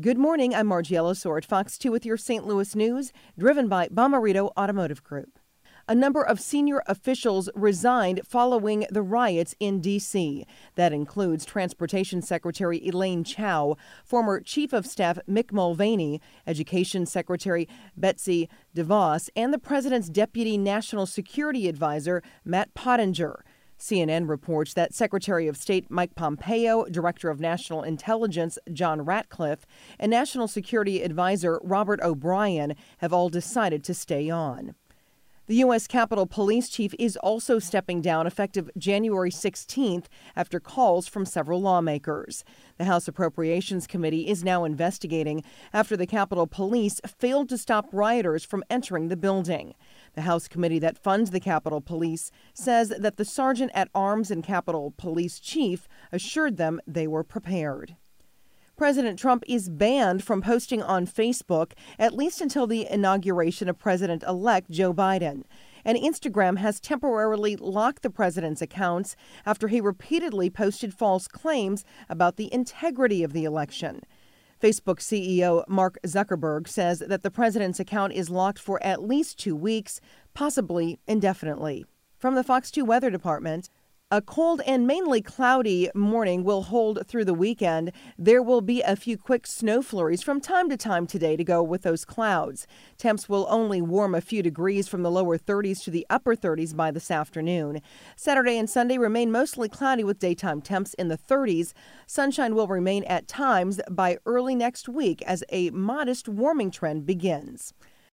Good morning. I'm Margie Ellisor at Fox 2 with your St. Louis news, driven by Bomarito Automotive Group a number of senior officials resigned following the riots in D.C. That includes Transportation Secretary Elaine Chao, former Chief of Staff Mick Mulvaney, Education Secretary Betsy DeVos, and the President's Deputy National Security Advisor Matt Pottinger. CNN reports that Secretary of State Mike Pompeo, Director of National Intelligence John Ratcliffe, and National Security Advisor Robert O'Brien have all decided to stay on. The U.S. Capitol Police Chief is also stepping down effective January 16th after calls from several lawmakers. The House Appropriations Committee is now investigating after the Capitol Police failed to stop rioters from entering the building. The House committee that funds the Capitol Police says that the sergeant at arms and Capitol Police chief assured them they were prepared. President Trump is banned from posting on Facebook at least until the inauguration of President elect Joe Biden. And Instagram has temporarily locked the president's accounts after he repeatedly posted false claims about the integrity of the election. Facebook CEO Mark Zuckerberg says that the president's account is locked for at least two weeks, possibly indefinitely. From the Fox 2 Weather Department, a cold and mainly cloudy morning will hold through the weekend. There will be a few quick snow flurries from time to time today to go with those clouds. Temps will only warm a few degrees from the lower 30s to the upper 30s by this afternoon. Saturday and Sunday remain mostly cloudy with daytime temps in the 30s. Sunshine will remain at times by early next week as a modest warming trend begins.